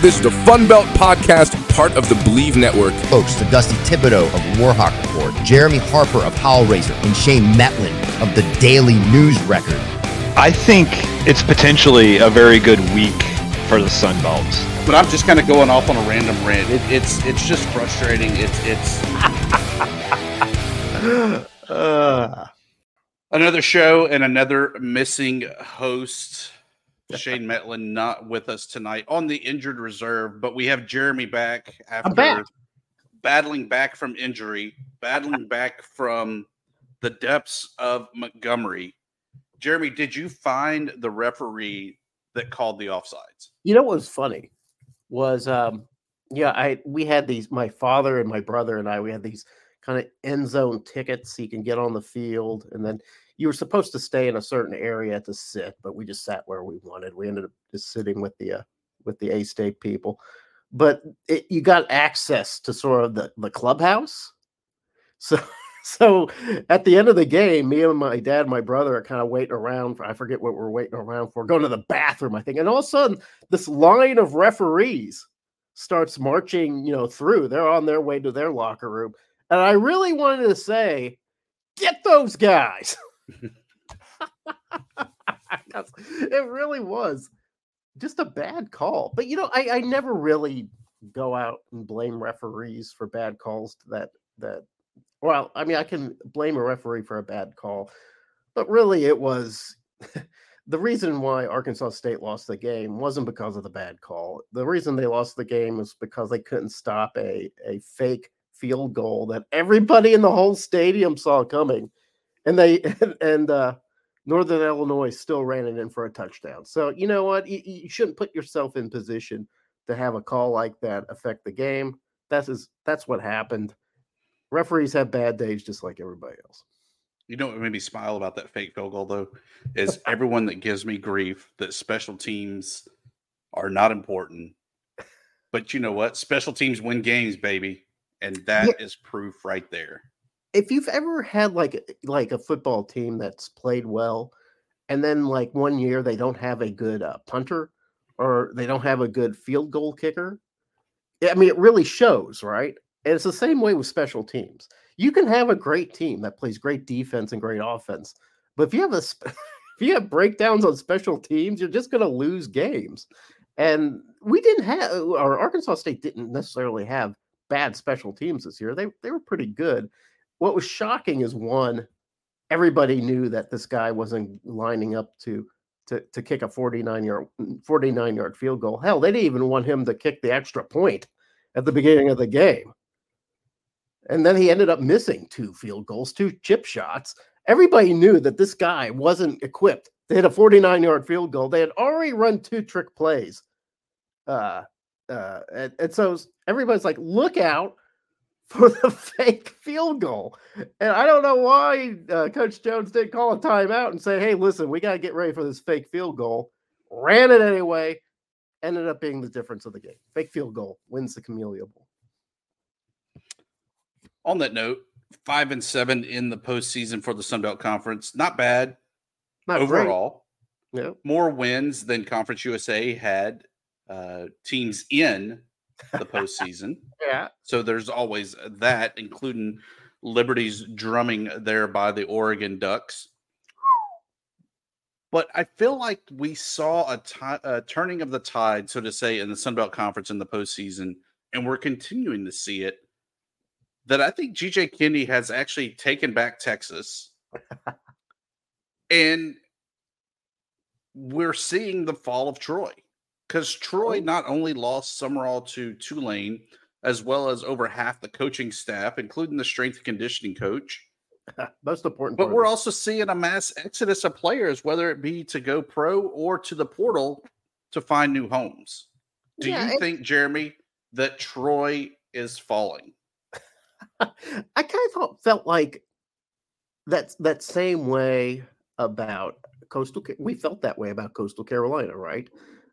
This is the Fun Belt Podcast, part of the Believe Network. Hosts to Dusty Thibodeaux of Warhawk Report, Jeremy Harper of Howl Razor, and Shane Mettlen of the Daily News Record. I think it's potentially a very good week for the Sun Belts. But I'm just kind of going off on a random rant. It, it's it's just frustrating. It's it's Uh, another show and another missing host. Shane Mettlen not with us tonight on the injured reserve, but we have Jeremy back after back. battling back from injury, battling back from the depths of Montgomery. Jeremy, did you find the referee that called the offsides? you know what was funny was um yeah i we had these my father and my brother and i we had these kind of end zone tickets so you can get on the field and then you were supposed to stay in a certain area to sit but we just sat where we wanted we ended up just sitting with the uh, with the a state people but it, you got access to sort of the the clubhouse so so at the end of the game me and my dad and my brother are kind of waiting around for i forget what we're waiting around for going to the bathroom i think and all of a sudden this line of referees starts marching, you know, through. They're on their way to their locker room. And I really wanted to say, get those guys. It really was just a bad call. But you know, I, I never really go out and blame referees for bad calls to that that well, I mean, I can blame a referee for a bad call, but really it was the reason why Arkansas State lost the game wasn't because of the bad call. The reason they lost the game was because they couldn't stop a, a fake field goal that everybody in the whole stadium saw coming. And they and, and uh Northern Illinois still ran it in for a touchdown. So you know what? You, you shouldn't put yourself in position to have a call like that affect the game. That's is that's what happened. Referees have bad days just like everybody else. You know what made me smile about that fake field goal though is everyone that gives me grief that special teams are not important. But you know what? Special teams win games, baby. And that is proof right there. If you've ever had like like a football team that's played well and then like one year they don't have a good uh, punter or they don't have a good field goal kicker i mean it really shows right? And it's the same way with special teams. You can have a great team that plays great defense and great offense but if you have a if you have breakdowns on special teams you're just going to lose games. And we didn't have or arkansas state didn't necessarily have bad special teams this year. They they were pretty good what was shocking is one, everybody knew that this guy wasn't lining up to to, to kick a 49 yard 49 yard field goal. Hell, they didn't even want him to kick the extra point at the beginning of the game. And then he ended up missing two field goals, two chip shots. Everybody knew that this guy wasn't equipped to hit a 49 yard field goal. They had already run two trick plays. Uh, uh, and, and so everybody's like, look out for the fake field goal. And I don't know why uh, Coach Jones didn't call a timeout and say, hey, listen, we got to get ready for this fake field goal. Ran it anyway. Ended up being the difference of the game. Fake field goal wins the Camellia Bowl. On that note, five and seven in the postseason for the Sun Belt Conference. Not bad Not overall. Great. Yeah. More wins than Conference USA had uh, teams in the postseason. Yeah. So there's always that, including Liberty's drumming there by the Oregon Ducks. But I feel like we saw a, turning of the tide, so to say, in the Sun Belt Conference in the postseason, and we're continuing to see it. That I think GJ Kinne has actually taken back Texas, and we're seeing the fall of Troy because Troy oh. not only lost Sumrall to Tulane, as well as over half the coaching staff, including the strength and conditioning coach. Most important. But part we're also seeing a mass exodus of players, whether it be to go pro or to the portal to find new homes. Do Yeah, you it- think, Jeremy, that Troy is falling? I kind of felt, felt like that that same way about coastal. We felt that way about Coastal Carolina, right?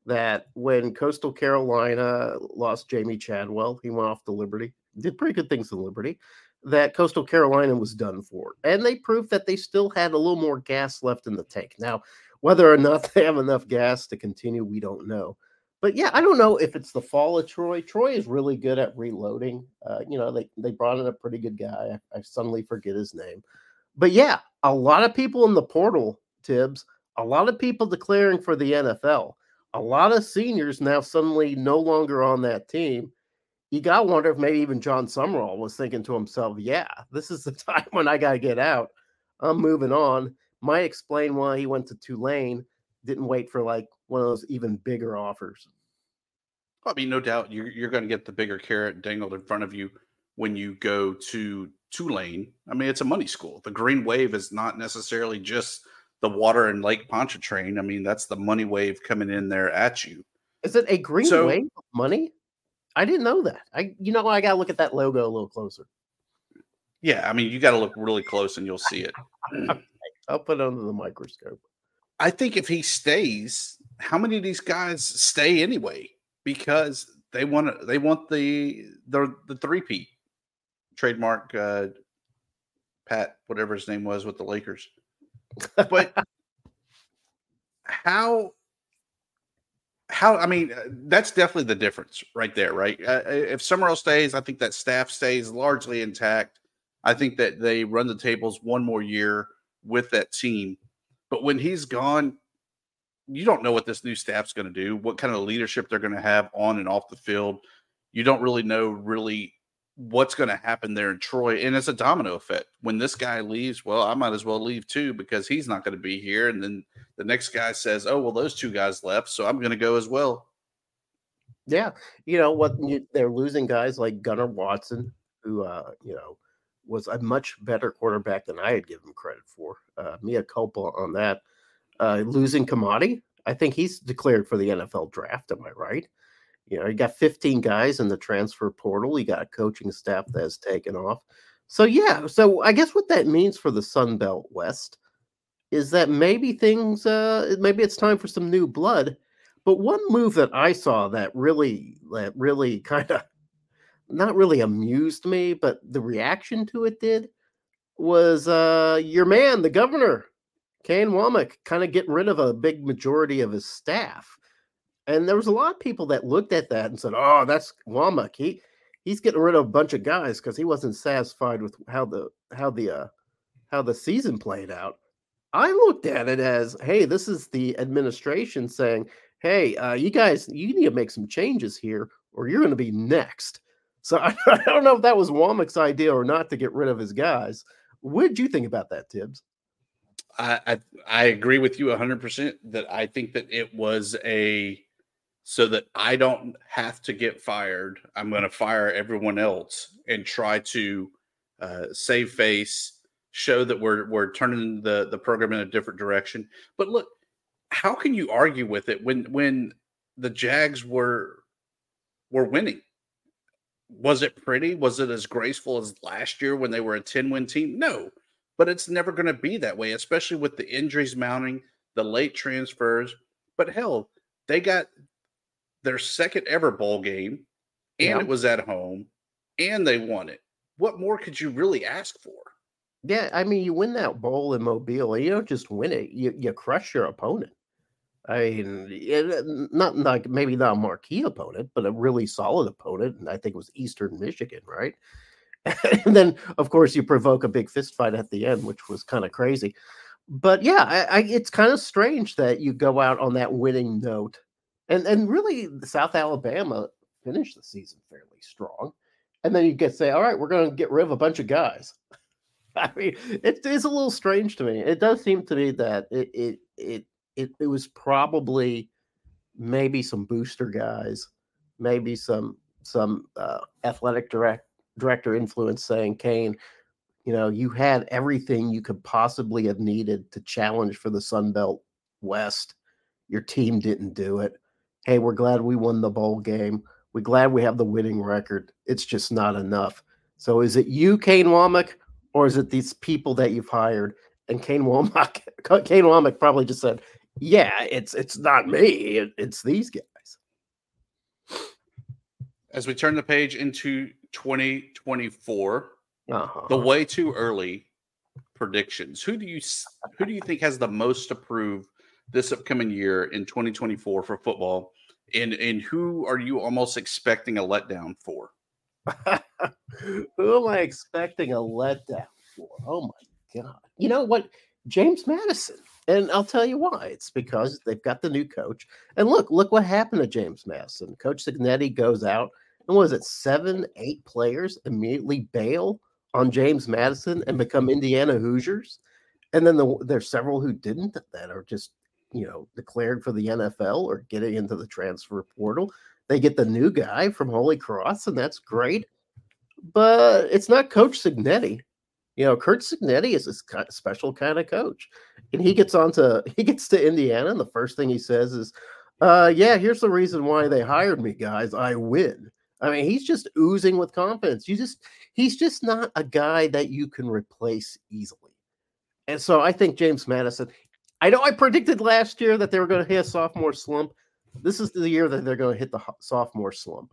That when Coastal Carolina lost Jamey Chadwell, he went off to Liberty, did pretty good things in Liberty. That Coastal Carolina was done for, and they proved that they still had a little more gas left in the tank. Now, whether or not they have enough gas to continue, we don't know. but yeah, I don't know if it's the fall of Troy. Troy is really good at reloading. Uh, you know, they they brought in a pretty good guy. I, I suddenly forget his name, but yeah, a lot of people in the portal, Thibs. A lot of people declaring for the NFL. A lot of seniors now suddenly no longer on that team. You got to wonder if maybe even Jon Sumrall was thinking to himself, "Yeah, this is the time when I got to get out. I'm moving on." Might explain why he went to Tulane. Didn't wait for like one of those even bigger offers. I mean, no doubt you're, you're going to get the bigger carrot dangled in front of you when you go to Tulane. I mean, it's a money school. The Green Wave is not necessarily just the water and Lake Pontchartrain. I mean, that's the money wave coming in there at you. Is it a green so, wave of money? I didn't know that. I, you know, I got to look at that logo a little closer. Yeah, I mean, you got to look really close and you'll see it. I'll put it under the microscope. I think if he stays, how many of these guys stay anyway? Because they want to, they want the the the three-peat trademark uh, Pat, whatever his name was with the Lakers. But how how I mean uh, that's definitely the difference right there, right? Uh, if Sumrall stays, I think that staff stays largely intact. I think that they run the tables one more year with that team. But when he's gone, you don't know what this new staff's going to do, what kind of leadership they're going to have on and off the field. You don't really know really what's going to happen there in Troy. And it's a domino effect. When this guy leaves, well, I might as well leave too because he's not going to be here. And then the next guy says, oh, well, those two guys left. So I'm going to go as well. Yeah. You know what? They're losing guys like Gunnar Watson, who, uh, you know, was a much better quarterback than I had given credit for. Uh, Mia culpa on that. Uh, losing Kimani, I think he's declared for the NFL draft. Am I right? You know, you got 15 guys in the transfer portal. You got a coaching staff that has taken off. So yeah, so I guess what that means for the Sun Belt West is that maybe things, uh, maybe it's time for some new blood. But one move that I saw that really, that really kind of not really amused me, but the reaction to it did was uh your man, the governor, Kane Wommack, kind of getting rid of a big majority of his staff. And there was a lot of people that looked at that and said, "Oh, that's Wommack. He he's getting rid of a bunch of guys because he wasn't satisfied with how the how the uh, how the season played out." I looked at it as, "Hey, this is the administration saying, "Hey, uh, you guys, you need to make some changes here, or you're going to be next." So I, I don't know if that was Wommack's idea or not to get rid of his guys. What did you think about that, Thibs? I, I, I agree with you 100% that I think that it was a so that I don't have to get fired. I'm going to fire everyone else and try to uh, save face, show that we're we're turning the the program in a different direction. But look, how can you argue with it when when the Jags were were winning? was it pretty? Was it as graceful as last year when they were a 10 win team? No, but it's never going to be that way, especially with the injuries mounting, the late transfers. But hell, they got their second ever bowl game and yeah. it was at home and they won it. What more could you really ask for? Yeah, I mean, you win that bowl in Mobile, and you don't just win it; you you crush your opponent. I mean, it, not like maybe not a marquee opponent, but a really solid opponent. And I think it was Eastern Michigan, right? and then, of course, you provoke a big fist fight at the end, which was kind of crazy. But yeah, I, I, it's kind of strange that you go out on that winning note, and and really, South Alabama finished the season fairly strong, and then you get say, all right, we're going to get rid of a bunch of guys. I mean, it is a little strange to me. It does seem to me that it it it it, it was probably maybe some booster guys, maybe some some uh, athletic direct director influence saying, Kane, you know, you had everything you could possibly have needed to challenge for the Sun Belt West. Your team didn't do it. Hey, we're glad we won the bowl game. We're glad we have the winning record. It's just not enough. So is it you, Kane Wommack, or is it these people that you've hired? And Kane Wommack, Kane Wommack probably just said, yeah, it's it's not me. It, it's these guys. As we turn the page into 2024, uh-huh. the way too early predictions. Who do you who do you think has the most to prove this upcoming year in 2024 for football? And and who are you almost expecting a letdown for? Who am I expecting a letdown for? Oh my god! You know what? James Madison, and I'll tell you why. It's because they've got the new coach. And look, look what happened to James Madison. Coach Cignetti goes out, and was it seven, eight players immediately bail on James Madison and become Indiana Hoosiers? And then the, there's several who didn't that are just you know declared for the NFL or getting into the transfer portal. They get the new guy from Holy Cross, and that's great. But it's not Coach Cignetti. You know, Curt Cignetti is a special kind of coach, and he gets on to he gets to Indiana, and the first thing he says is, uh, "Yeah, here's the reason why they hired me, guys. I win." I mean, he's just oozing with confidence. You just he's just not a guy that you can replace easily. And so I think James Madison. I know I predicted last year that they were going to hit a sophomore slump. This is the year that they're going to hit the sophomore slump.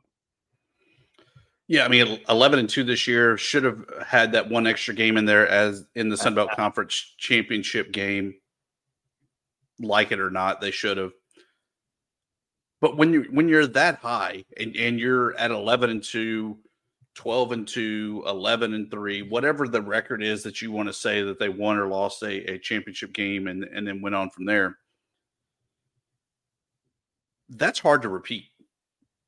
Yeah, I mean, eleven and two this year should have had that one extra game in there as in the Sun Belt Conference championship game. Like it or not, they should have. But when you when you're that high and, and you're at eleven and two, 12 and 2, 11 and 3, whatever the record is that you want to say that they won or lost a, a championship game and, and then went on from there. That's hard to repeat.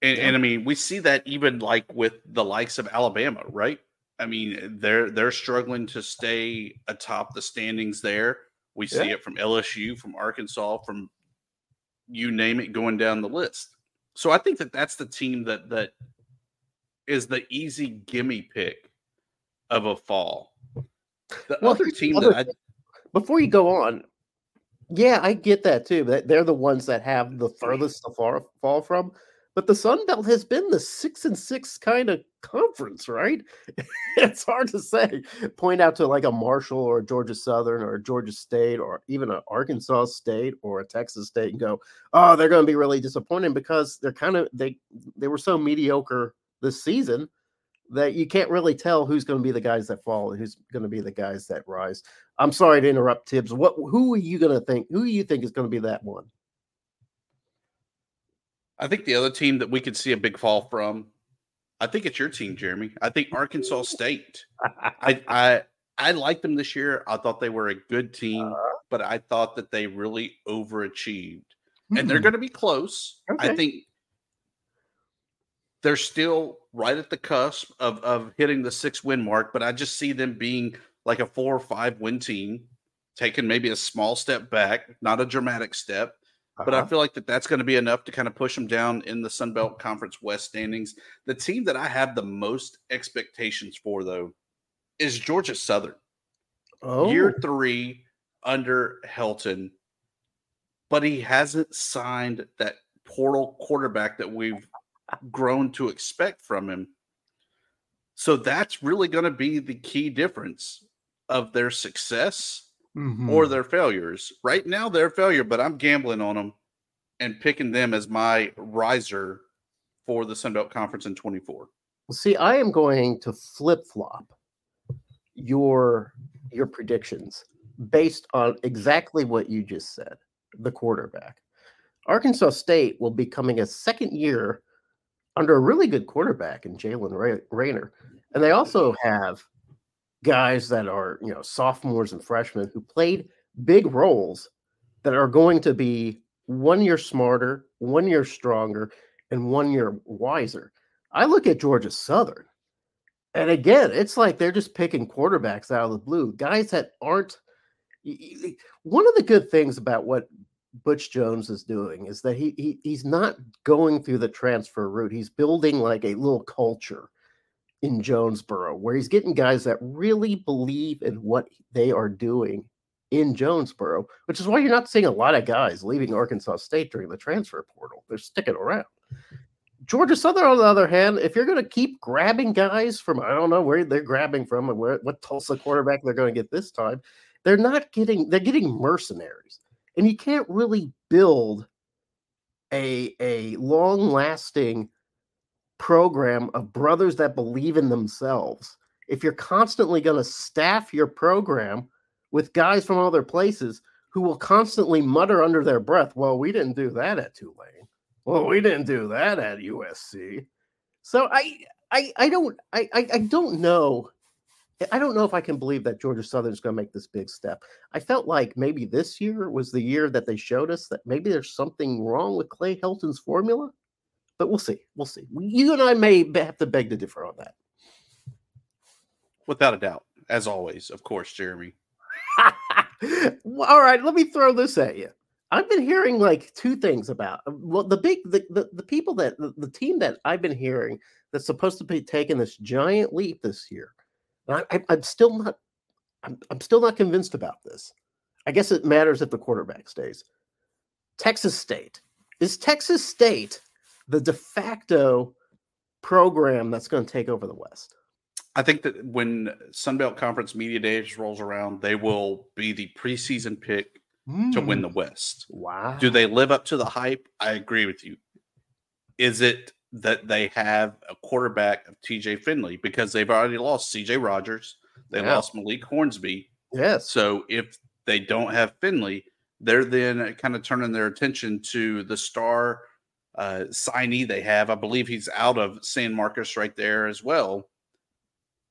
And, yeah. and I mean, we see that even like with the likes of Alabama, right? I mean, they're they're struggling to stay atop the standings there. We see yeah. it from LSU, from Arkansas, from you name it, going down the list. So I think that that's the team that that is the easy gimme pick of a fall. The well, other team other, that I, before you go on, yeah, I get that too. That they're the ones that have the furthest to fall, fall from. But the Sun Belt has been the six and six kind of conference, right? it's hard to say. Point out to like a Marshall or a Georgia Southern or a Georgia State or even an Arkansas State or a Texas State and go, oh, they're going to be really disappointing because they're kind of they they were so mediocre this season that you can't really tell who's going to be the guys that fall and who's going to be the guys that rise. I'm sorry to interrupt, Thibs. What who are you going to think? Who do you think is going to be that one? I think the other team that we could see a big fall from, I think it's your team, Jeremy. I think Arkansas State. I I I like them this year. I thought they were a good team, uh, but I thought that they really overachieved. And they're hmm. going to be close. Okay. I think they're still right at the cusp of, of hitting the six win mark, but I just see them being like a four or five win team, taking maybe a small step back, not a dramatic step. Uh-huh. But I uh-huh. feel like that that's going to be enough to kind of push them down in the Sun Belt Conference West standings. The team that I have the most expectations for, though, is Georgia Southern. Oh. Year three under Helton, but he hasn't signed that portal quarterback that we've grown to expect from him. So that's really going to be the key difference of their success mm-hmm. or their failures. Right now, they're failure, but I'm gambling on them and picking them as my riser for the Sun Belt Conference in 24. See, I am going to flip flop your your predictions based on exactly what you just said. The quarterback, Arkansas State will be coming a second year under a really good quarterback in Jaylen Raynor. And they also have guys that are, you know, sophomores and freshmen who played big roles that are going to be one year smarter, one year stronger, and one year wiser. I look at Georgia Southern, and again, it's like they're just picking quarterbacks out of the blue, guys that aren't. One of the good things about what Butch Jones is doing is that he, he he's not going through the transfer route. He's building like a little culture in Jonesboro where he's getting guys that really believe in what they are doing in Jonesboro, which is why you're not seeing a lot of guys leaving Arkansas State during the transfer portal. They're sticking around. Georgia Southern, on the other hand, if you're going to keep grabbing guys from, I don't know where they're grabbing from and where what Tulsa quarterback they're going to get this time, they're not getting, they're getting mercenaries and you can't really build a a long lasting program of brothers that believe in themselves if you're constantly going to staff your program with guys from other places who will constantly mutter under their breath well we didn't do that at tulane Well, we didn't do that at USC. So I I I don't I I, I don't know. I don't know if I can believe that Georgia Southern is going to make this big step. I felt like maybe this year was the year that they showed us that maybe there's something wrong with Clay Helton's formula, but we'll see. We'll see. You and I may have to beg to differ on that. Without a doubt, as always, of course, Jeremy. All right, let me throw this at you. I've been hearing like two things about uh, well, the big the, the, the people that the, the team that I've been hearing that's supposed to be taking this giant leap this year I, am still not. I'm, I'm still not convinced about this. I guess it matters if the quarterback stays. Texas State is Texas State the de facto program that's going to take over the West. I think that when Sunbelt Conference Media Days rolls around, they will be the preseason pick mm. to win the hmm. West. Wow. Do they live up to the hype? I agree with you. Is it that they have a quarterback of TJ Finley because they've already lost CJ Rogers. They yeah. lost Malik Hornsby. Yes. So if they don't have Finley, they're then kind of turning their attention to the star uh, signee they have. I believe he's out of San Marcos right there as well.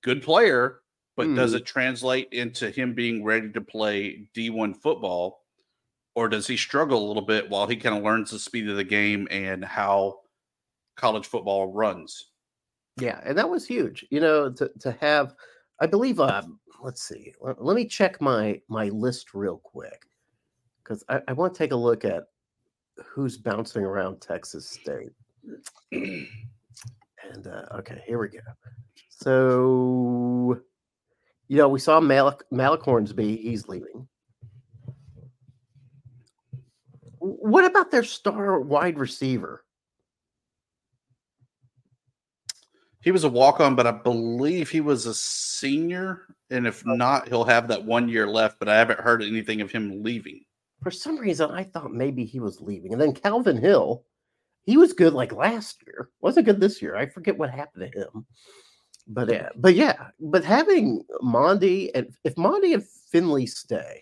Good player, but does hmm. it translate into him being ready to play D1 football? Or does he struggle a little bit while he kind of learns the speed of the game and how college football runs. Yeah, and that was huge. You know, to to have, I believe. Uh, let's see. Let, let me check my my list real quick because I, I want to take a look at who's bouncing around Texas State. and uh, okay, here we go. So, you know, we saw Malik, Malik Hornsby. He's leaving. What about their star wide receiver? He was a walk on, but I believe he was a senior. And if oh. not, he'll have that one year left. But I haven't heard anything of him leaving. For some reason, I thought maybe he was leaving. And then Calvin Hill, he was good like last year. Wasn't good this year. I forget what happened to him. But yeah, but yeah, but having Mahdi and if Mahdi and Finley stay,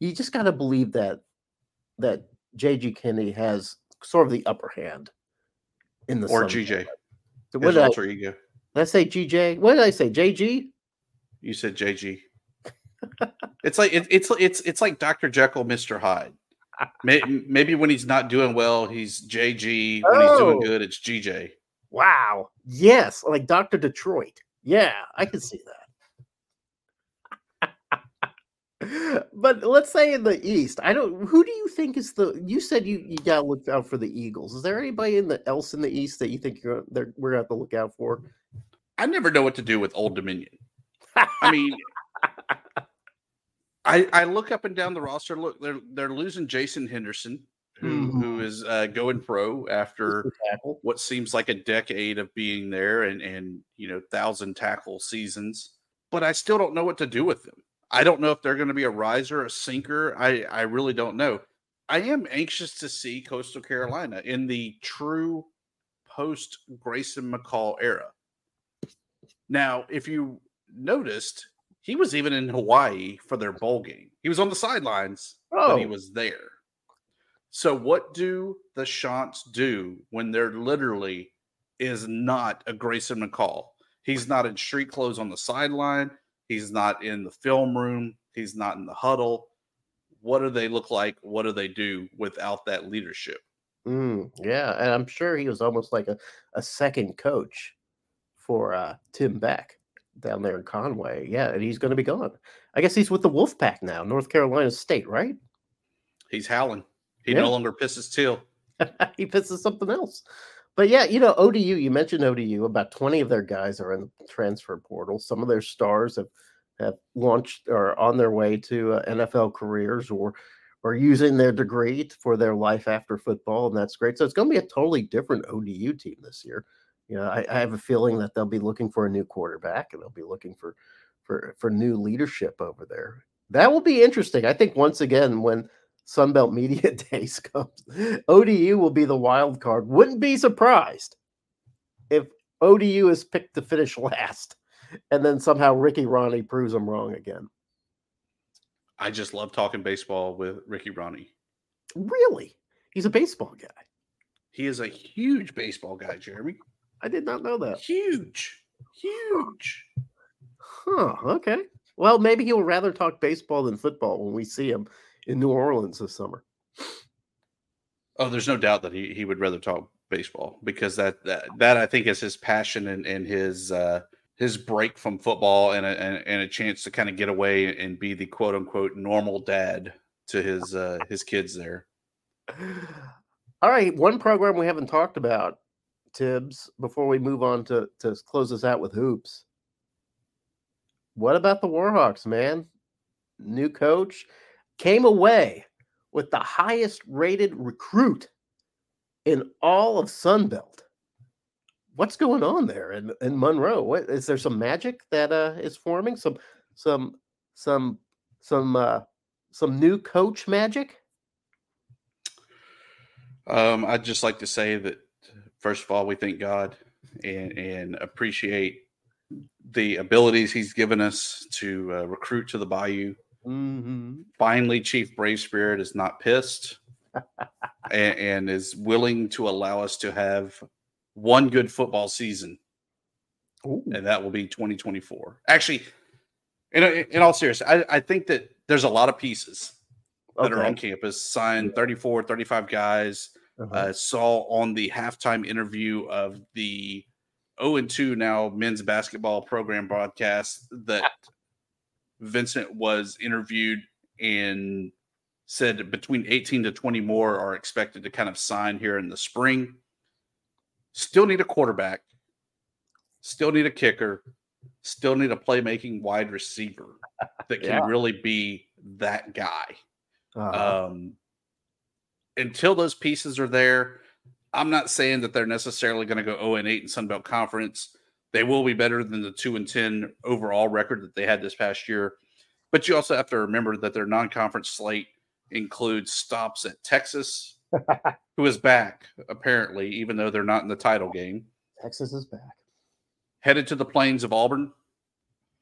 you just got to believe that that JG Kinne has sort of the upper hand in the or GJ. So what did alter I, ego. Did I say GJ? What did I say? JG? You said JG. it's like it, it's it's it's like Dr. Jekyll, Mr. Hyde. Maybe when he's not doing well, he's JG. When oh. he's doing oh. good, it's GJ. Wow. Yes, like Dr. Detroit. Yeah, I can see that. But let's say in the East, I don't. Who do you think is the? You said you you got to look out for the Eagles. Is there anybody in the else in the East that you think you're there, we're gonna have to look out for? I never know what to do with Old Dominion. I mean, I I look up and down the roster. Look, they're they're losing Jason Henderson, who, mm-hmm. who is uh, going pro after what seems like a decade of being there and and you know thousand tackle seasons. But I still don't know what to do with them. I don't know if they're going to be a riser, a sinker. I, I really don't know. I am anxious to see Coastal Carolina in the true post Grayson McCall era. Now, if you noticed, he was even in Hawaii for their bowl game. He was on the sidelines, oh. but he was there. So, what do the Chants do when there literally is not a Grayson McCall? He's not in street clothes on the sideline. He's not in the film room. He's not in the huddle. What do they look like? What do they do without that leadership? Mm, yeah, and I'm sure he was almost like a, a second coach for uh, Tim Beck down there in Conway. Yeah, and he's going to be gone. I guess he's with the Wolfpack now, North Carolina State, right? He's howling. He yeah. no longer pisses till. he pisses something else. But yeah, you know, ODU, you mentioned ODU, about 20 of their guys are in the transfer portal. Some of their stars have, have launched or on their way to uh, NFL careers or or using their degree for their life after football, and that's great. So it's going to be a totally different ODU team this year. You know, I, I have a feeling that they'll be looking for a new quarterback and they'll be looking for for for new leadership over there. That will be interesting. I think once again when Sunbelt Media Days comes, ODU will be the wild card. Wouldn't be surprised if ODU is picked to finish last, and then somehow Ricky Rahne proves them wrong again. I just love talking baseball with Ricky Rahne. Really, he's a baseball guy. He is a huge baseball guy, Jeremy. I did not know that. Huge, huge. Huh. Okay. Well, maybe he'll rather talk baseball than football when we see him in New Orleans this summer. Oh, there's no doubt that he, he would rather talk baseball because that that, that I think is his passion and, and his uh, his break from football and a, and, and a chance to kind of get away and be the quote unquote normal dad to his uh, his kids there. All right, one program we haven't talked about, Thibs, before we move on to to close us out with hoops. What about the Warhawks, man? New coach came away with the highest rated recruit in all of Sunbelt. What's going on there in, in Monroe? What is there some magic that uh, is forming? Some some some some uh, some new coach magic? Um, I'd just like to say that first of all, we thank God and and appreciate the abilities He's given us to uh, recruit to the Bayou. Mm-hmm. Finally, Chief Brave Spirit is not pissed and, and is willing to allow us to have one good football season, Ooh. and that will be 2024. Actually, in, in all seriousness, I, I think that there's a lot of pieces that are on campus, signed 34, 35 guys. Uh-huh. Uh, saw on the halftime interview of the 0 and 2 now men's basketball program broadcast that Vincent was interviewed and said between 18 to 20 more are expected to kind of sign here in the spring. Still need a quarterback, still need a kicker, still need a playmaking wide receiver that can Yeah. really be that guy Uh-huh. um, until those pieces are there, I'm not saying that they're necessarily going to go 0 and 8 in Sun Belt Conference. They will be better than the 2 and 10 overall record that they had this past year. But you also have to remember that their non conference slate includes stops at Texas, who is back, apparently, even though they're not in the title game, Texas is back. headed to the plains of Auburn,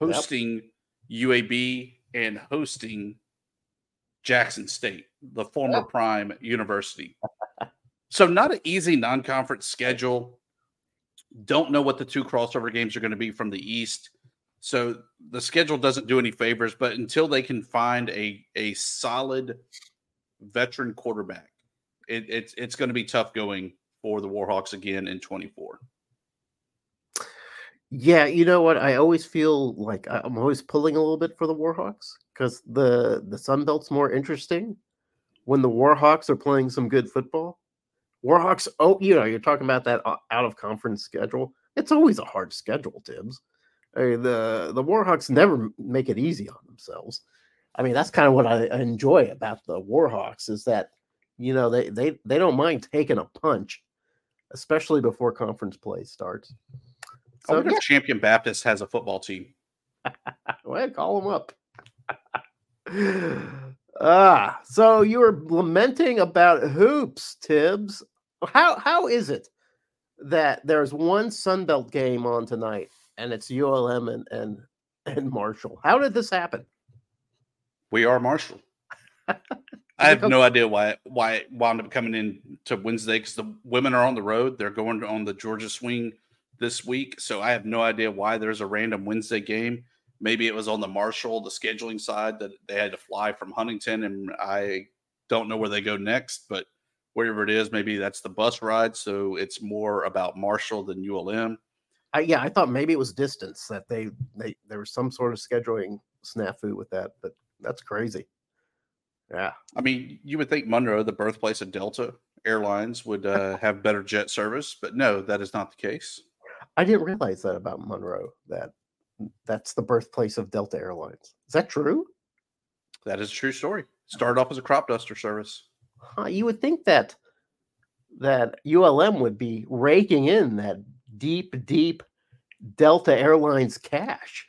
Yep. hosting UAB and hosting Jackson State, the former Prime University. So, not an easy non conference schedule. Don't know what the two crossover games are going to be from the East. So, the schedule doesn't do any favors, but until they can find a, a solid veteran quarterback, it, it's, it's going to be tough going for the Warhawks again in 24. Yeah, you know what? I always feel like I'm always pulling a little bit for the Warhawks because the the Sun Belt's more interesting when the Warhawks are playing some good football. Warhawks, oh, you know, you're talking about that out of conference schedule. It's always a hard schedule, Thibs. I mean, the the Warhawks never make it easy on themselves. I mean, that's kind of what I enjoy about the Warhawks is that you know they they they don't mind taking a punch, especially before conference play starts. I wonder yeah, if Champion Baptist has a football team. well, call them up. ah, so you were lamenting about hoops, Thibs. How how is it that there's one Sunbelt game on tonight and it's ULM and and, and Marshall? How did this happen? We are Marshall. I have no idea why why it wound up coming in to Wednesday because the women are on the road. They're going on the Georgia swing this week. So I have no idea why there's a random Wednesday game. Maybe it was on the Marshall, the scheduling side that they had to fly from Huntington, and I don't know where they go next, but wherever it is, maybe that's the bus ride. So it's more about Marshall than ULM. I, yeah, I thought maybe it was distance that they they there was some sort of scheduling snafu with that, but that's crazy. Yeah. I mean, you would think Monroe, the birthplace of Delta Airlines, would uh, have better jet service, but no, that is not the case. I didn't realize that about Monroe. That that's the birthplace of Delta Airlines. Is that true? That is a true story. Started off as a crop duster service. Huh, you would think that that ULM would be raking in that deep, deep Delta Airlines cash.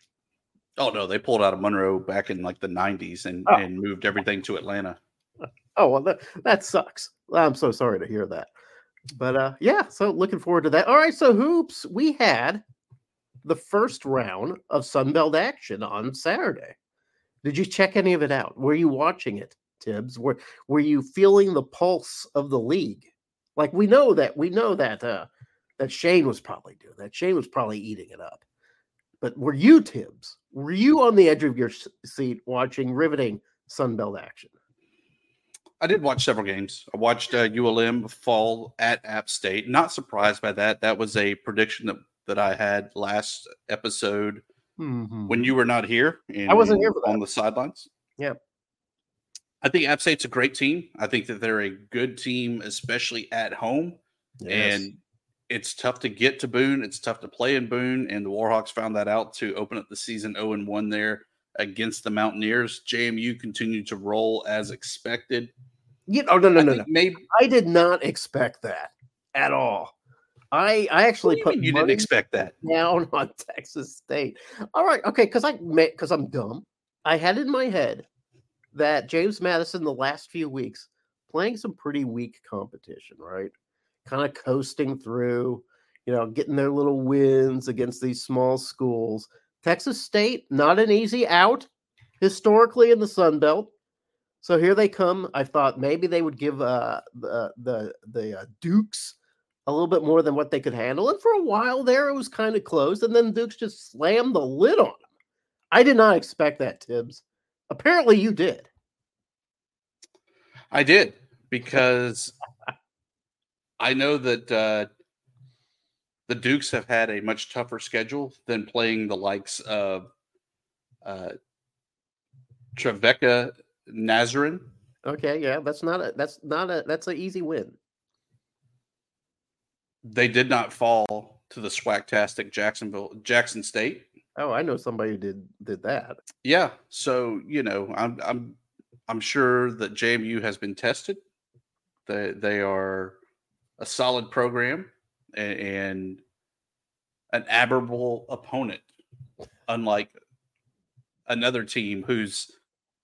Oh no, they pulled out of Monroe back in like the '90s and, Oh. and moved everything to Atlanta. Oh well, that, that sucks. I'm so sorry to hear that. But uh, yeah, so looking forward to that. All right, so hoops, we had the first round of Sunbelt action on Saturday. Did you check any of it out? Were you watching it, Thibs? Were Were you feeling the pulse of the league? Like we know that we know that uh that Shane was probably doing that. Shane was probably eating it up. But were you Thibs? Were you on the edge of your seat watching riveting Sunbelt action? I did watch several games. I watched uh, ULM fall at App State. Not surprised by that. That was a prediction that, that I had last episode Mm-hmm. when you were not here. And, I wasn't here on the sidelines. Yeah. I think App State's a great team. I think that they're a good team, especially at home. And it's tough to get to Boone. It's tough to play in Boone. And the Warhawks found that out to open up the season 0 and 1 there against the Mountaineers. JMU continued to roll as expected. you know, no, no, I no, no. Maybe I did not expect that at all. I I actually you, put you didn't expect that. down on Texas State. All right, okay, because I because I'm dumb. I had in my head that James Madison the last few weeks playing some pretty weak competition, right? Kind of coasting through, you know, getting their little wins against these small schools. Texas State, not an easy out historically in the Sun Belt. So here they come. I thought maybe they would give uh, the the the uh, Dukes a little bit more than what they could handle. And for a while there, it was kind of close. And then Dukes just slammed the lid on them. I did not expect that, Thibs. Apparently, you did. I did because I know that uh, the Dukes have had a much tougher schedule than playing the likes of uh, Trevecca Nazarene. Okay, yeah, that's not a that's not a that's an easy win. They did not fall to the swagtastic Jacksonville Jackson State. Oh, I know somebody who did did that. Yeah, so you know, I'm I'm I'm sure that JMU has been tested. They they are a solid program and, and an admirable opponent, unlike another team whose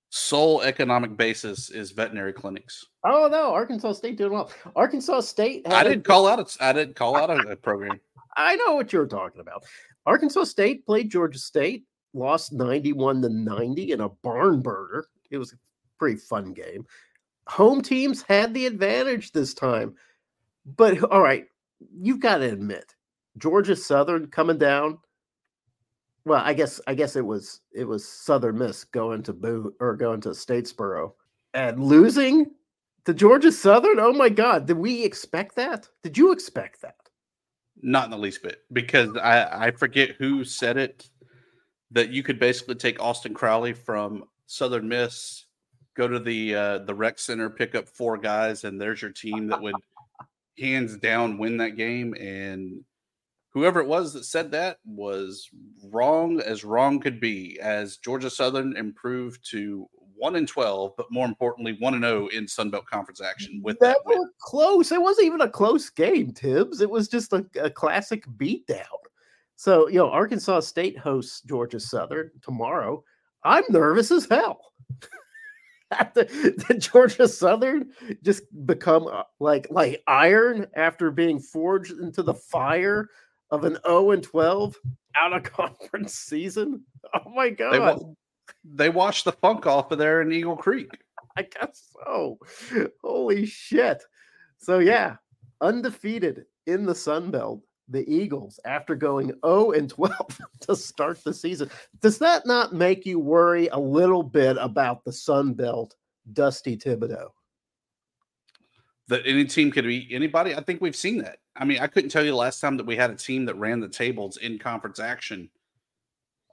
sole economic basis is veterinary clinics. Oh no, Arkansas State doing well. Arkansas State. I didn't call out a, I didn't call out a, a program. I know what you're talking about. Arkansas State played Georgia State, lost 91 to 90 in a barn burner. It was a pretty fun game. Home teams had the advantage this time. But all right, you've got to admit, Georgia Southern coming down. Well, I guess I guess it was it was Southern Miss going to Boo or going to Statesboro and losing to Georgia Southern. Oh my God, did we expect that? Did you expect that? Not in the least bit, because I, I forget who said it that you could basically take Austin Crowley from Southern Miss, go to the uh, the rec center, pick up four guys, and there's your team that would hands down win that game. And whoever it was that said that was wrong as wrong could be, as Georgia Southern improved to one and twelve, but more importantly, one and zero in Sun Belt Conference action with that win. Never close. It wasn't even a close game, Thibs. It was just a, a classic beatdown. So, you know, Arkansas State hosts Georgia Southern tomorrow. I'm nervous as hell. The Georgia Southern just become uh, like like iron after being forged into the fire of an 0 and 12 out of conference season. Oh my They, god. They washed the funk off of there in Eagle Creek. I guess so. Holy shit. So yeah, undefeated in the Sun Belt, the Eagles after going 0 and 12 to start the season. Does that not make you worry a little bit about the Sun Belt, Dusty Thibodeaux? that any team could be anybody. I think we've seen that. I mean, I couldn't tell you last time that we had a team that ran the tables in conference action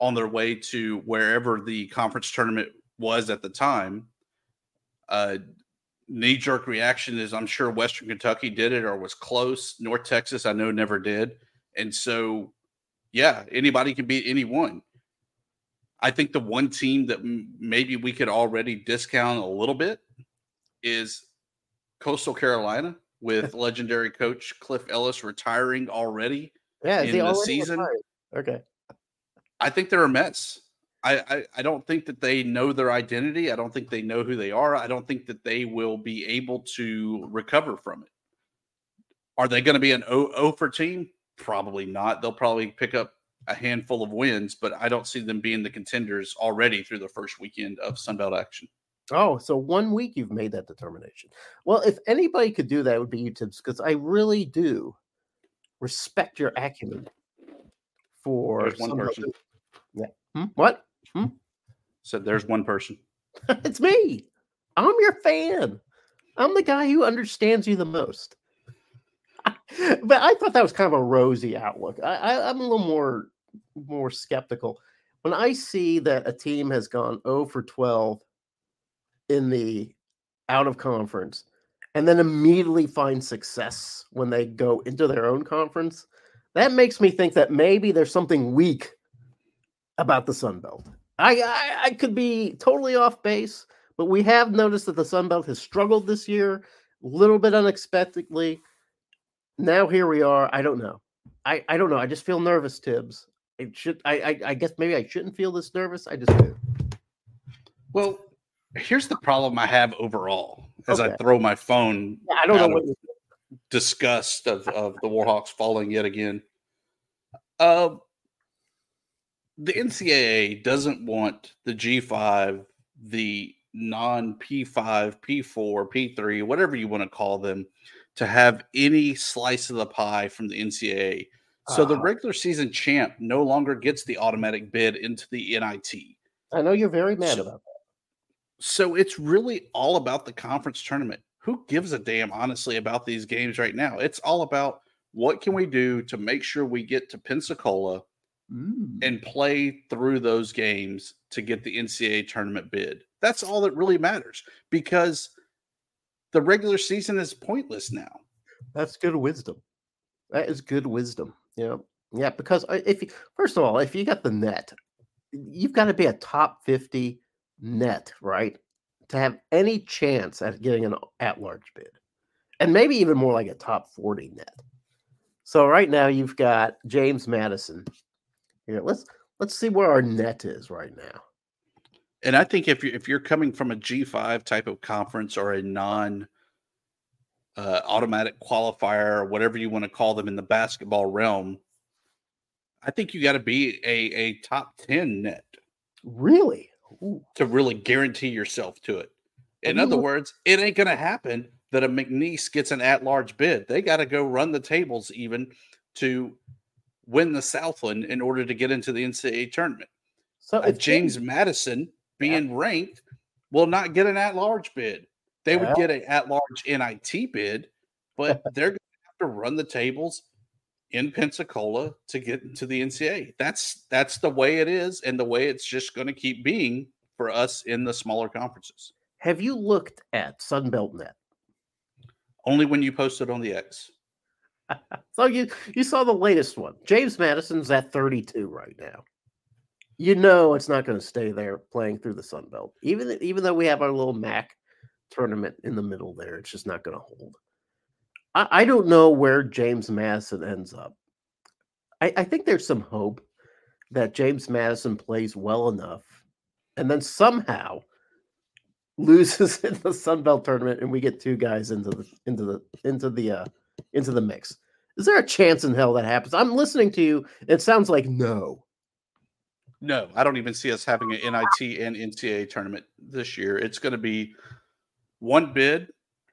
on their way to wherever the conference tournament was at the time. Uh, Knee jerk reaction is I'm sure Western Kentucky did it or was close. North Texas, I know, never did. And so, yeah, anybody can beat anyone. I think the one team that m- maybe we could already discount a little bit is Coastal Carolina with legendary coach Cliff Ellis retiring already. Yeah, In the already season? retired? Okay. I think they're a mess. I, I, I don't think that they know their identity. I don't think they know who they are. I don't think that they will be able to recover from it. Are they going to be an O, o for team? Probably not. They'll probably pick up a handful of wins, but I don't see them being the contenders already through the first weekend of Sunbelt action. Oh, so one week you've made that determination. Well, if anybody could do that, it would be you, Thibs, because I really do respect your acumen for There's one person. Hmm? What? Said there's one person. it's me. I'm your fan. I'm the guy who understands you the most. but I thought that was kind of a rosy outlook. I, I, I'm a little more more skeptical when I see that a team has gone 0 for 12 in the out of conference and then immediately find success when they go into their own conference. That makes me think that maybe there's something weak about the Sun Belt. I, I I could be totally off base, but we have noticed that the Sun Belt has struggled this year, a little bit unexpectedly. Now here we are. I don't know. I, I don't know. I just feel nervous, Thibs. It should I, I I guess maybe I shouldn't feel this nervous. I just do. Well, here's the problem I have overall as I throw my phone I don't know what of disgust of, of the Warhawks falling yet again. Uh, the NCAA doesn't want the G5, the non P5, P4, P3, whatever you want to call them, to have any slice of the pie from the NCAA. So the Ah. regular season champ no longer gets the automatic bid into the NIT. I know you're very mad So- about that. So it's really all about the conference tournament. Who gives a damn, honestly, about these games right now? It's all about what can we do to make sure we get to Pensacola Mm. and play through those games to get the NCAA tournament bid. That's all that really matters because the regular season is pointless now. That's good wisdom. That is good wisdom. Yeah. Yeah, because uh, if you, first of all, if you got the NET, you've got to be a top 50 NET, right? To have any chance at getting an at-large bid. And maybe even more like a top 40 NET. So right now you've got James Madison. Here, let's let's see where our NET is right now. And I think if you if you're coming from a G5 type of conference or a non uh, automatic qualifier or whatever you want to call them in the basketball realm, I think you got to be a a top 10 NET Really? Ooh. to really guarantee yourself to it. In you other words, it ain't going to happen that a McNeese gets an at-large bid. They got to go run the tables even to win the Southland in order to get into the NCAA tournament. So Uh, James Madison being ranked will not get an at-large bid. They would get an at-large NIT bid, but they're going to have to run the tables in Pensacola to get into the NCAA. That's that's the way it is, and the way it's just going to keep being for us in the smaller conferences. have you looked at Sunbelt NET? Only when you post it on the X. So you you saw the latest one. James Madison's at 32 right now. You know it's not going to stay there playing through the Sun Belt. Even even though we have our little MAC tournament in the middle there, it's just not going to hold. I, I don't know where James Madison ends up. I, I think there's some hope that James Madison plays well enough and then somehow loses in the Sun Belt tournament and we get two guys into the into the into the uh into the mix. Is there a chance in hell that happens? I'm listening to you. It sounds like no. No, I don't even see us having an NIT and NCAA tournament this year. It's going to be one bid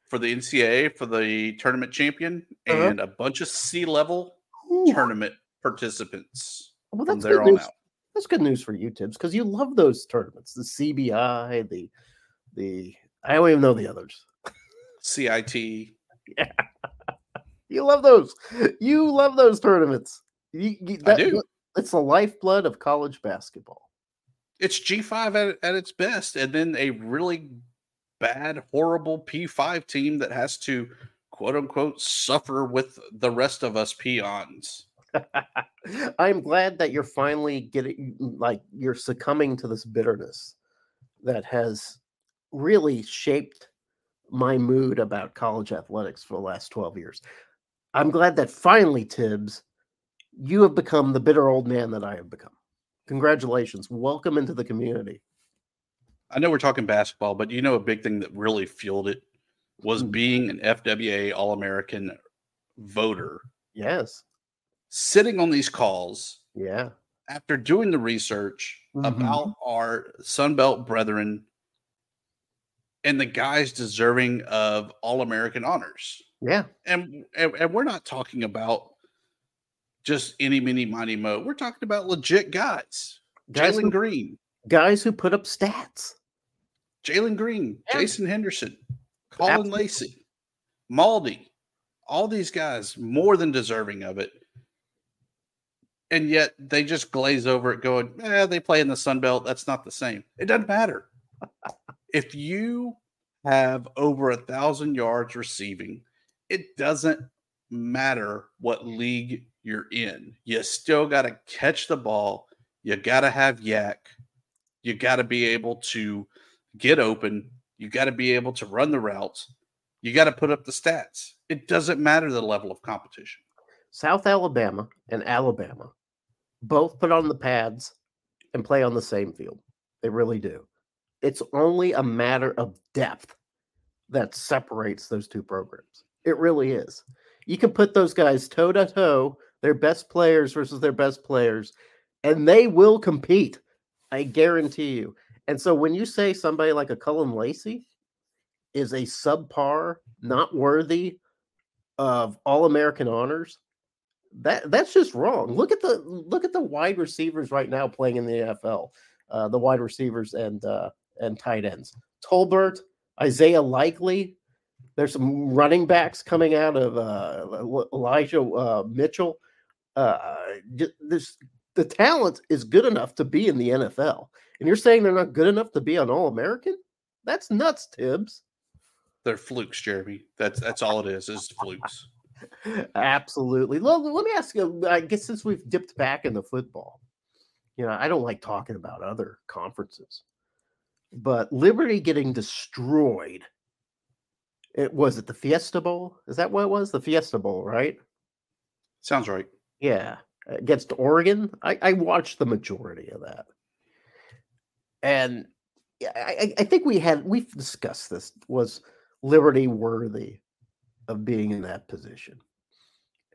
for the NCAA for the tournament champion Uh-huh. and a bunch of C level tournament participants well, that's there good on news. out. That's good news for you, Thibs, because you love those tournaments. The CBI, the the I don't even know the others. CIT. You love those. You love those tournaments. You, you- I do. It's the lifeblood of college basketball. It's G5 at, at its best, and then a really bad, horrible P5 team that has to quote unquote suffer with the rest of us peons. I'm glad that you're finally getting like you're succumbing to this bitterness that has really shaped my mood about college athletics for the last 12 years. I'm glad that finally, Thibs, you have become the bitter old man that I have become. Congratulations. Welcome into the community. I know we're talking basketball, but you know a big thing that really fueled it was Mm. being an FWA All American voter, Yes. sitting on these calls Yeah. after doing the research Mhm. about our Sunbelt brethren and the guys deserving of All American honors. Yeah. And, and and we're not talking about just any mini mighty mo. We're talking about legit guys. Guys Jalen Green, guys who put up stats. Jalen Green, Yeah. Jason Henderson, Colin Absolutely. Lacey, Maldy, all these guys more than deserving of it. And yet they just glaze over it, going, eh, they play in the Sun Belt. That's not the same. It doesn't matter. if you have over a thousand yards receiving, it doesn't matter what league you're in. You still got to catch the ball. You got to have YAC. You got to be able to get open. You got to be able to run the routes. You got to put up the stats. It doesn't matter the level of competition. South Alabama and Alabama both put on the pads and play on the same field. They really do. It's only a matter of depth that separates those two programs. It really is. You can put those guys toe to toe, their best players versus their best players, and they will compete. I guarantee you. And so when you say somebody like a Cullen Lacey is a subpar, not worthy of all American honors, that that's just wrong. Look at the look at the wide receivers right now playing in the NFL. Uh, the wide receivers and uh, and tight ends. Tolbert, Isaiah Likely. There's some running backs coming out of uh, Elijah uh, Mitchell. Uh, this the talent is good enough to be in the NFL, and you're saying they're not good enough to be an All American? That's nuts, Thibs. They're flukes, Jeremy. That's that's all it is. Is flukes. Absolutely. Well, let me ask you. I guess since we've dipped back into football, you know, I don't like talking about other conferences, but Liberty getting destroyed. It was it the Fiesta Bowl? Is that what it was? The Fiesta Bowl, right? Sounds right. Yeah, against Oregon. I, I watched the majority of that, and yeah, I, I- I think we had we've discussed this. Was Liberty worthy of being in that position?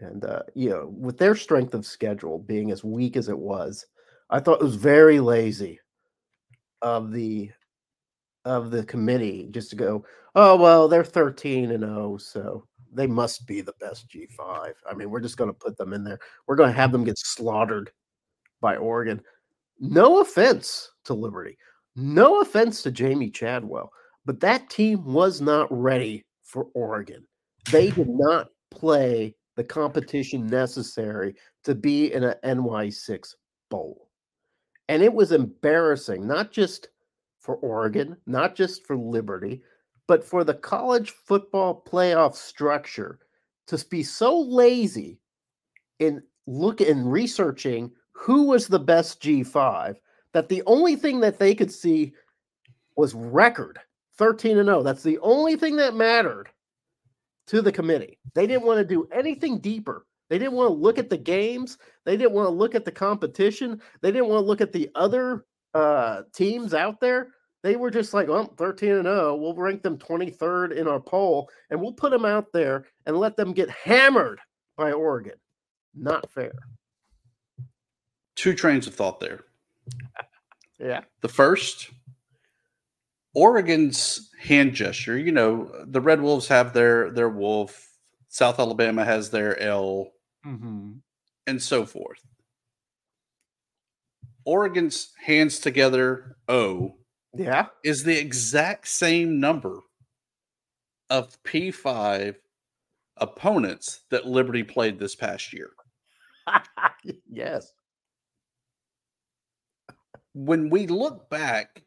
And uh, you know, with their strength of schedule being as weak as it was, I thought it was very lazy of the of the committee just to go, oh well, they're 13 and 0, so they must be the best G5. I mean, we're just going to put them in there. We're going to have them get slaughtered by Oregon. No offense to Liberty. No offense to Jamey Chadwell, but that team was not ready for Oregon. They did not play the competition necessary to be in an NY6 bowl. And it was embarrassing, not just for Oregon, not just for Liberty, but for the college football playoff structure to be so lazy in look in researching who was the best G5 that the only thing that they could see was record 13 and 0. That's the only thing that mattered to the committee. They didn't want to do anything deeper. They didn't want to look at the games. They didn't want to look at the competition. They didn't want to look at the other uh, teams out there. They were just like, well, 13 and 0. We'll rank them 23rd in our poll and we'll put them out there and let them get hammered by Oregon. Not fair. Two trains of thought there. Yeah. The first, Oregon's hand gesture. You know, the Red Wolves have their their wolf. South Alabama has their L, and so forth. Oregon's hands together O Yeah. is the exact same number of P5 opponents that Liberty played this past year. yes. When we look back,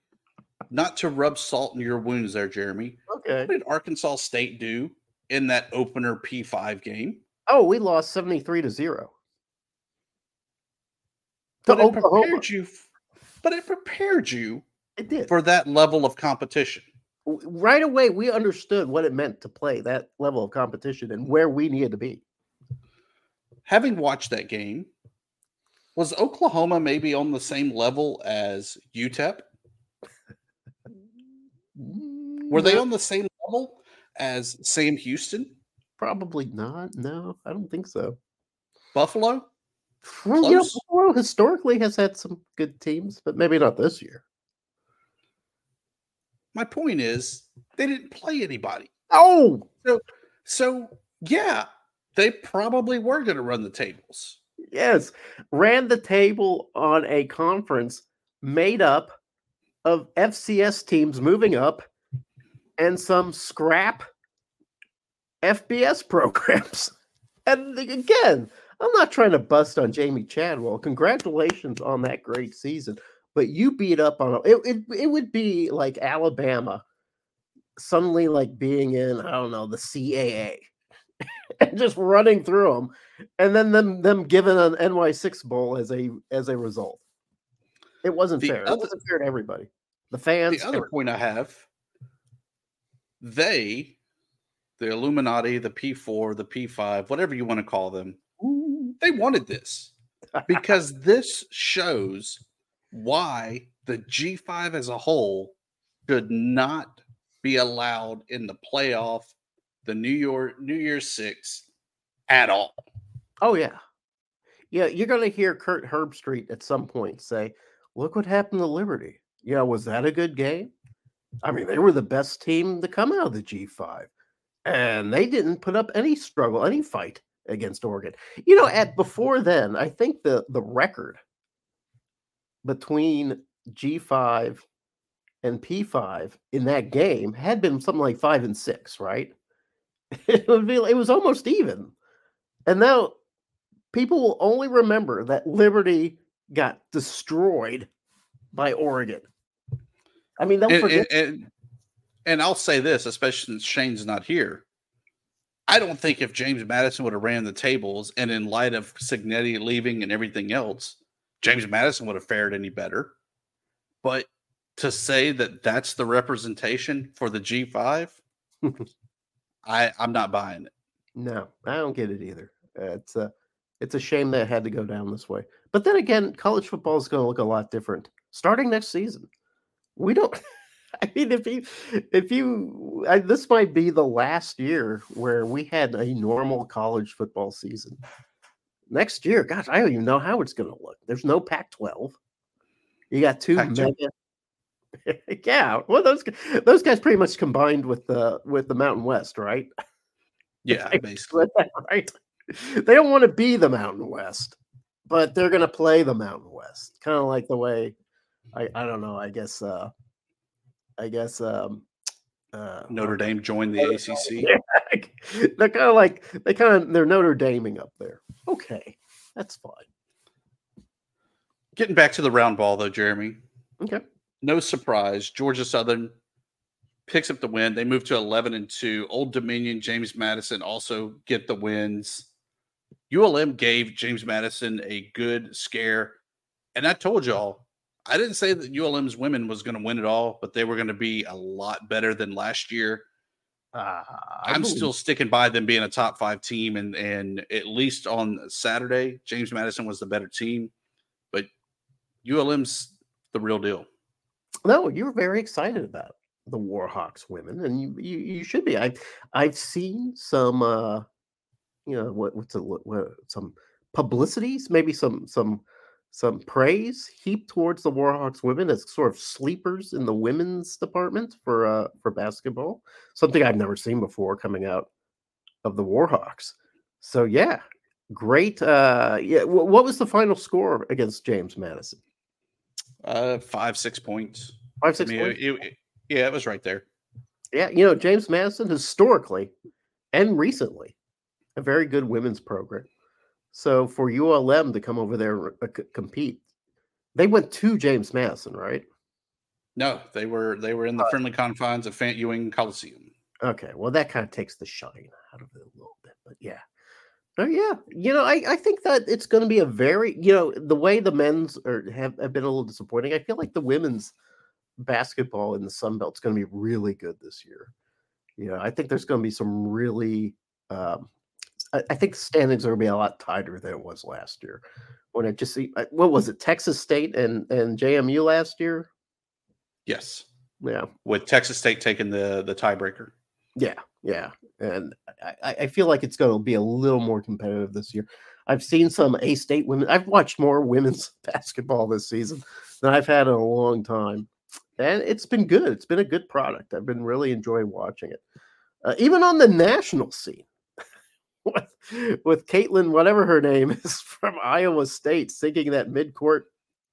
not to rub salt in your wounds there, Jeremy, Okay. what did Arkansas State do in that opener P5 game? Oh, we lost 73 to 0. To But it prepared you but it prepared you It did. for that level of competition. Right away we understood what it meant to play that level of competition and where we needed to be. Having watched that game, was Oklahoma maybe on the same level as UTEP? Were they on the same level as Sam Houston, probably not? No, I don't think so. Buffalo? Well, you know, historically has had some good teams, but maybe not this year. my point is they didn't play anybody. Oh, So yeah, they probably were going to run the tables. yes. Ran the table on a conference made up of FCS teams moving up and some scrap FBS programs. And again, I'm not trying to bust on Jamey Chadwell. Congratulations on that great season. But you beat up on it. It, it would be like Alabama suddenly like being in, I don't know, the CAA and just running through them and then them them giving an NY6 bowl as a as a result. It wasn't The fair. other- it wasn't fair to everybody. The fans. The other point I have, they, the Illuminati, the P4, the P5, whatever you want to call them. They wanted this because this shows why the G5 as a whole should not be allowed in the playoff, the New York New Year's Six at all. Oh yeah, yeah. You're going to hear Kirk Herbstreit at some point say, "Look what happened to Liberty." Yeah, was that a good game? I mean, they were the best team to come out of the G5, and they didn't put up any struggle, any fight against Oregon. You know, at before then, I think the the record between G5 and P5 in that game had been something like five and six, right? It would be it was almost even. And now people will only remember that Liberty got destroyed by Oregon. I mean, they'll and, forget. and, and, and I'll say this, especially since Shane's not here. I don't think if James Madison would have ran the tables and in light of Cignetti leaving and everything else, James Madison would have fared any better. But to say that that's the representation for the G5, I I'm not buying it. no, I don't get it either. It's a it's a shame that it had to go down this way. But then again, college football is going to look a lot different starting next season. We don't. I mean, if you if you I, this might be the last year where we had a normal college football season. Next year, gosh, I don't even know how it's going to look. There's no Pac-12. You got two Pac-12. mega. yeah, well, those those guys pretty much combined with the with the Mountain West, right? Yeah, basically. right. They don't want to be the Mountain West, but they're going to play the Mountain West, kind of like the way I I don't know. I guess uh I guess um uh Notre Dame joined the ACC. Yeah, they're kind of like they kind of they're Notre Daming up there. Okay, that's fine. Getting back to the round ball though, Jeremy. Okay. no surprise, Georgia Southern picks up the win. They move to 11 and 2. Old Dominion, James Madison also get the wins. ULM gave James Madison a good scare. And I told y'all, I didn't say that ULM's women was going to win it all, but they were going to be a lot better than last year. Uh, I'm still sticking by them being a top five team, and and at least on Saturday, James Madison was the better team, but ULM's the real deal. no. You're very excited about the Warhawks women, and you you, you should be. I I've seen some uh you know what what's a what, what some publicities, maybe some some some praise heaped towards the Warhawks women as sort of sleepers in the women's department for uh for basketball. Something I've never seen before coming out of the Warhawks. So yeah, great. Uh, yeah, wh- what was the final score against James Madison? Uh, five, six points. Five I six mean, points? it- it- yeah, it was right there. Yeah, you know, James Madison historically and recently a very good women's program. So for ULM to come over there and uh, compete, they went to James Madison, right? No, they were they were in the friendly confines of Fant Ewing Coliseum. Okay, well that kind of takes the shine out of it a little bit, but yeah. Oh yeah, you know, I, I think that it's going to be a very, you know, the way the men's are have, have been a little disappointing. I feel like the women's basketball in the Sun Belt is going to be really good this year. You know, I think there's going to be some really, um, I, I think the standings are going to be a lot tighter than it was last year. When it just, see- what was it, Texas State and and JMU last year? Yes, Yeah, with Texas State taking the the tiebreaker. Yeah, yeah, and I, I I feel like it's going to be a little more competitive this year. I've seen some A State women. I've watched more women's basketball this season than I've had in a long time, and it's been good. It's been a good product. I've been really enjoying watching it, uh, even on the national scene. With, with Caitlin, whatever her name is from Iowa State, sinking that mid-court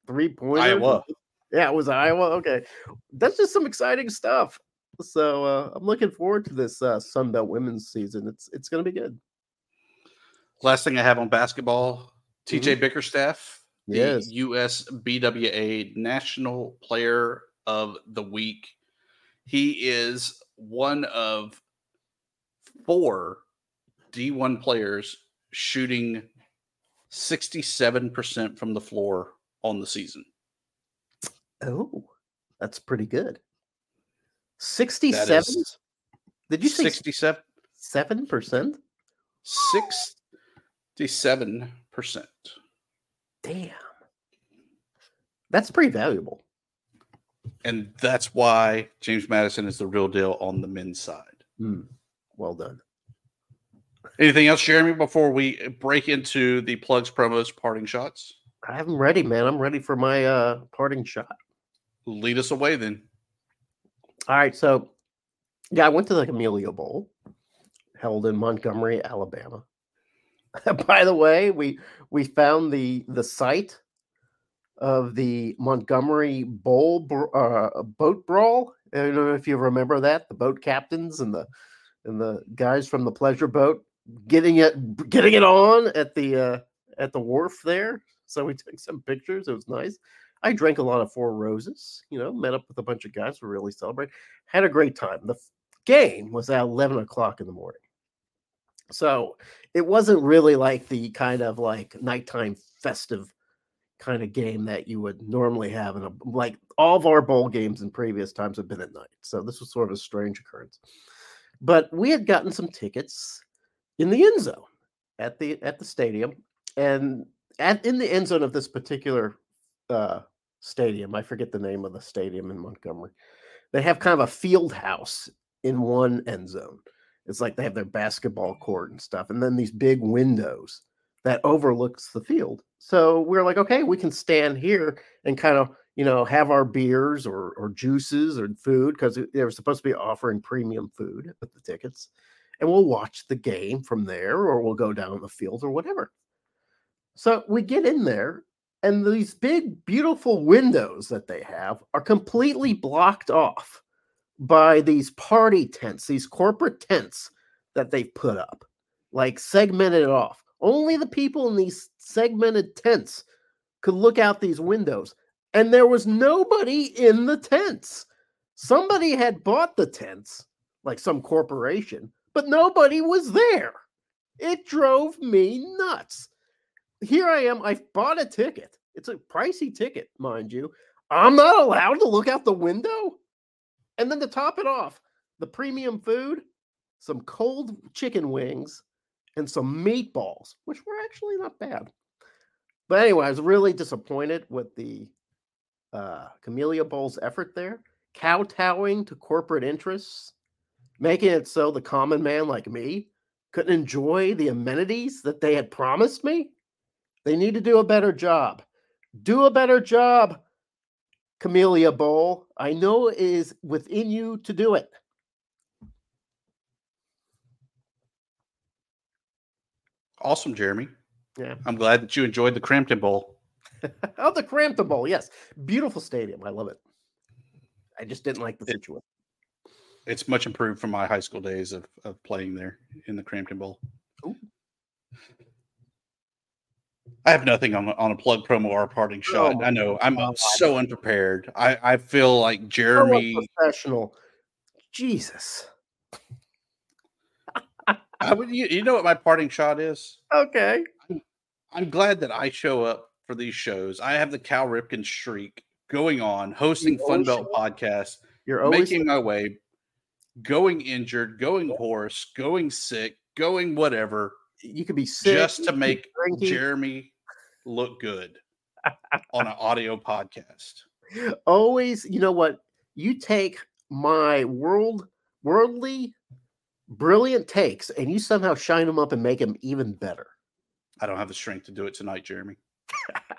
three-pointer. Iowa. Yeah, it was Iowa. Okay, that's just some exciting stuff. So uh, I'm looking forward to this uh, Sun Belt women's season. It's it's going to be good. Last thing I have on basketball, TJ Bickerstaff, the Yes. US BWA National Player of the Week. He is one of four D1 players shooting 67% from the floor on the season. Oh, that's pretty good. 67? Did you say 67? 7%? 67%. Damn, that's pretty valuable. And that's why James Madison is the real deal on the men's side. Hmm. Well done. Anything else, Jeremy, before we break into the plugs, promos, parting shots? I'm ready, man. I'm ready for my uh parting shot. Lead us away then. All right, so yeah, I went to the Camellia Bowl, held in Montgomery, Alabama. By the way, we we found the the site of the Montgomery Bowl uh, boat brawl. I don't know if you remember that the boat captains and the and the guys from the pleasure boat getting it getting it on at the uh, at the wharf there. So we took some pictures. It was nice. I drank a lot of Four Roses. You know, met up with a bunch of guys who really celebrate. Had a great time. The game was at eleven o'clock in the morning, so it wasn't really like the kind of like nighttime festive kind of game that you would normally have in a like all of our bowl games in previous times have been at night. So this was sort of a strange occurrence. But we had gotten some tickets in the end zone at the at the stadium, and at in the end zone of this particular uh, stadium, I forget the name of the stadium in Montgomery. They have kind of a field house in one end zone. It's like they have their basketball court and stuff, and then these big windows that overlooks the field. So we're like, okay, we can stand here and kind of, you know, have our beers or or juices or food because they were supposed to be offering premium food with the tickets, and we'll watch the game from there, or we'll go down the field or whatever. So we get in there, and these big, beautiful windows that they have are completely blocked off by these party tents, these corporate tents that they've put up, like segmented off. Only the people in these segmented tents could look out these windows, and there was nobody in the tents. Somebody had bought the tents, like some corporation, but nobody was there. It drove me nuts. Here I am. I've bought a ticket. It's a pricey ticket, mind you. I'm not allowed to look out the window. And then to top it off, the premium food, some cold chicken wings, and some meatballs, which were actually not bad. But anyway, I was really disappointed with the uh, Camellia Bowl's effort there, kowtowing to corporate interests, making it so the common man like me couldn't enjoy the amenities that they had promised me. They need to do a better job. Do a better job, Camellia Bowl. I know it is within you to do it. Awesome, Jeremy. Yeah. I'm glad that you enjoyed the Crampton Bowl. Oh, the Crampton Bowl. Yes. Beautiful stadium. I love it. I just didn't like the It- situation. It's much improved from my high school days of, of playing there in the Crampton Bowl. Ooh. I have nothing on, a- on a plug promo or a parting shot. my I know I'm so unprepared. I, I feel like So Jeremy. unprofessional. Jesus. I would, you, you know what my parting shot is? Okay. I'm glad that I show up for these shows. I have the Cal Ripken streak going on, hosting Fun Belt podcast, You're always making my way, going injured, going hoarse, going sick, going whatever, you could be sick just to make. Jeremy look good on an audio podcast. always you know what you take my world worldly brilliant takes and you somehow shine them up and make them even better I don't have the strength to do it tonight, Jeremy.